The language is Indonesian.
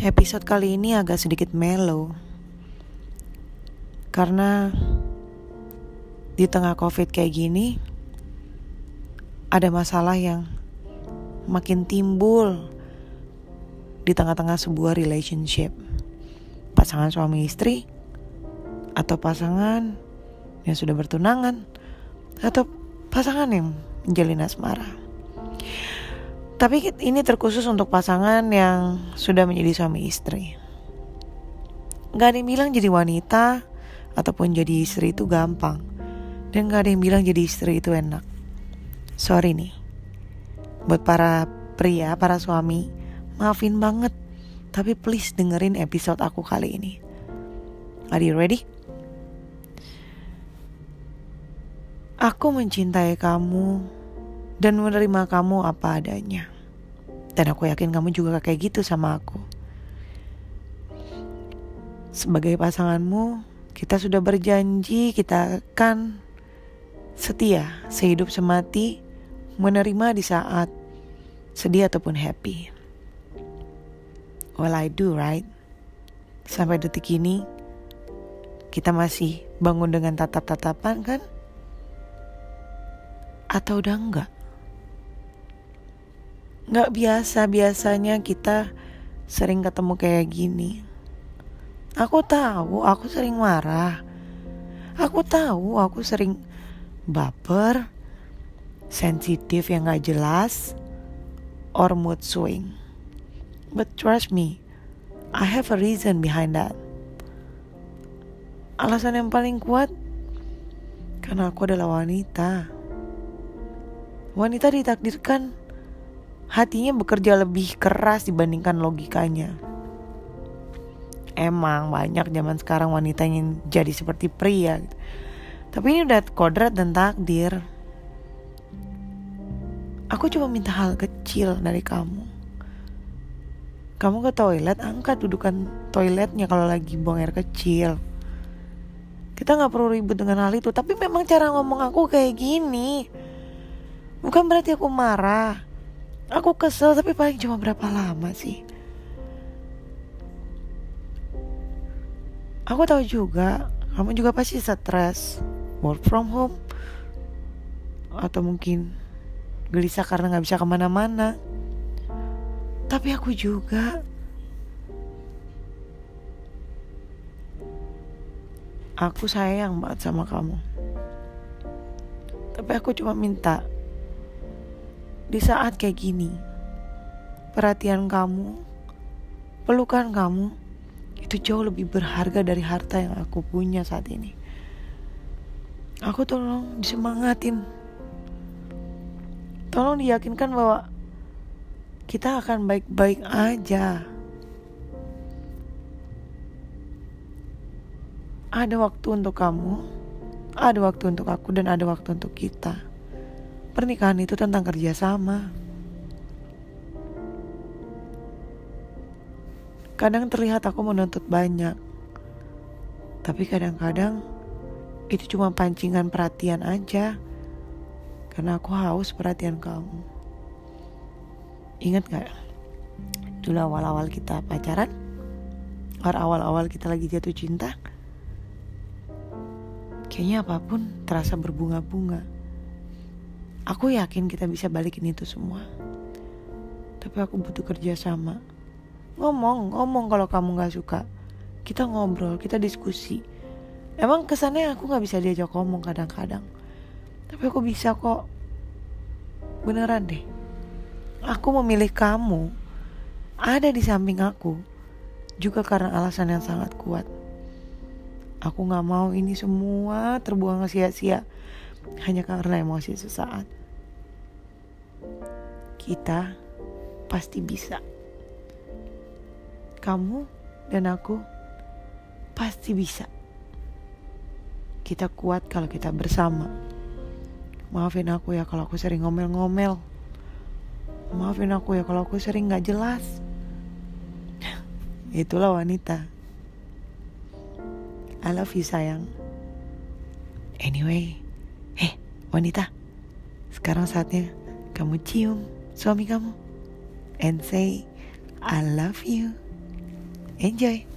Episode kali ini agak sedikit mellow. Karena di tengah covid kayak gini Ada masalah yang makin timbul Di tengah-tengah sebuah relationship. Pasangan suami istri Atau pasangan yang sudah bertunangan Atau pasangan yang menjalin asmara tapi ini terkhusus untuk pasangan yang sudah menjadi suami istri. Gak ada yang bilang jadi wanita ataupun jadi istri itu gampang. Dan gak ada yang bilang jadi istri itu enak. Sorry nih. Buat para pria, para suami, maafin banget. Tapi please dengerin episode aku kali ini. Are you ready? Aku mencintai kamu dan menerima kamu apa adanya. Dan aku yakin kamu juga kayak gitu sama aku. Sebagai pasanganmu, kita sudah berjanji kita akan setia sehidup semati menerima di saat sedih ataupun happy. Well, I do, right? Sampai detik ini, kita masih bangun dengan tatap-tatapan kan? Atau udah enggak? Gak biasa biasanya kita sering ketemu kayak gini. Aku tahu, aku sering marah. Aku tahu, aku sering baper, sensitif yang gak jelas, or mood swing. But trust me, I have a reason behind that. Alasan yang paling kuat karena aku adalah wanita. Wanita ditakdirkan hatinya bekerja lebih keras dibandingkan logikanya. Emang banyak zaman sekarang wanita yang jadi seperti pria. Gitu. Tapi ini udah kodrat dan takdir. Aku cuma minta hal kecil dari kamu. Kamu ke toilet, angkat dudukan toiletnya kalau lagi buang air kecil. Kita nggak perlu ribut dengan hal itu, tapi memang cara ngomong aku kayak gini. Bukan berarti aku marah Aku kesel tapi paling cuma berapa lama sih? Aku tahu juga, kamu juga pasti stres, work from home, atau mungkin gelisah karena nggak bisa ke mana-mana. Tapi aku juga Aku sayang banget sama kamu Tapi aku cuma minta di saat kayak gini, perhatian kamu, pelukan kamu, itu jauh lebih berharga dari harta yang aku punya saat ini. Aku tolong disemangatin. Tolong diyakinkan bahwa kita akan baik-baik aja. Ada waktu untuk kamu, ada waktu untuk aku, dan ada waktu untuk kita. Pernikahan itu tentang kerjasama. Kadang terlihat aku menuntut banyak, tapi kadang-kadang itu cuma pancingan perhatian aja. Karena aku haus perhatian kamu. Ingat gak? Dulu awal-awal kita pacaran, awal-awal kita lagi jatuh cinta, kayaknya apa pun terasa berbunga-bunga Aku yakin kita bisa balikin itu semua. Tapi aku butuh kerja sama. Ngomong, ngomong kalau kamu gak suka. Kita ngobrol, kita diskusi. Emang kesannya aku gak bisa diajak ngomong kadang-kadang. Tapi aku bisa kok. Beneran deh. Aku memilih kamu. Ada di samping aku. Juga karena alasan yang sangat kuat. Aku gak mau ini semua terbuang sia-sia hanya karena emosi sesaat. Kita pasti bisa. Kamu dan aku pasti bisa. Kita kuat kalau kita bersama. Maafin aku ya kalau aku sering ngomel-ngomel. Maafin aku ya kalau aku sering gak jelas. Itulah wanita. I love you sayang. Anyway, Wanita, sekarang saatnya kamu cium suami kamu and say I love you. enjoy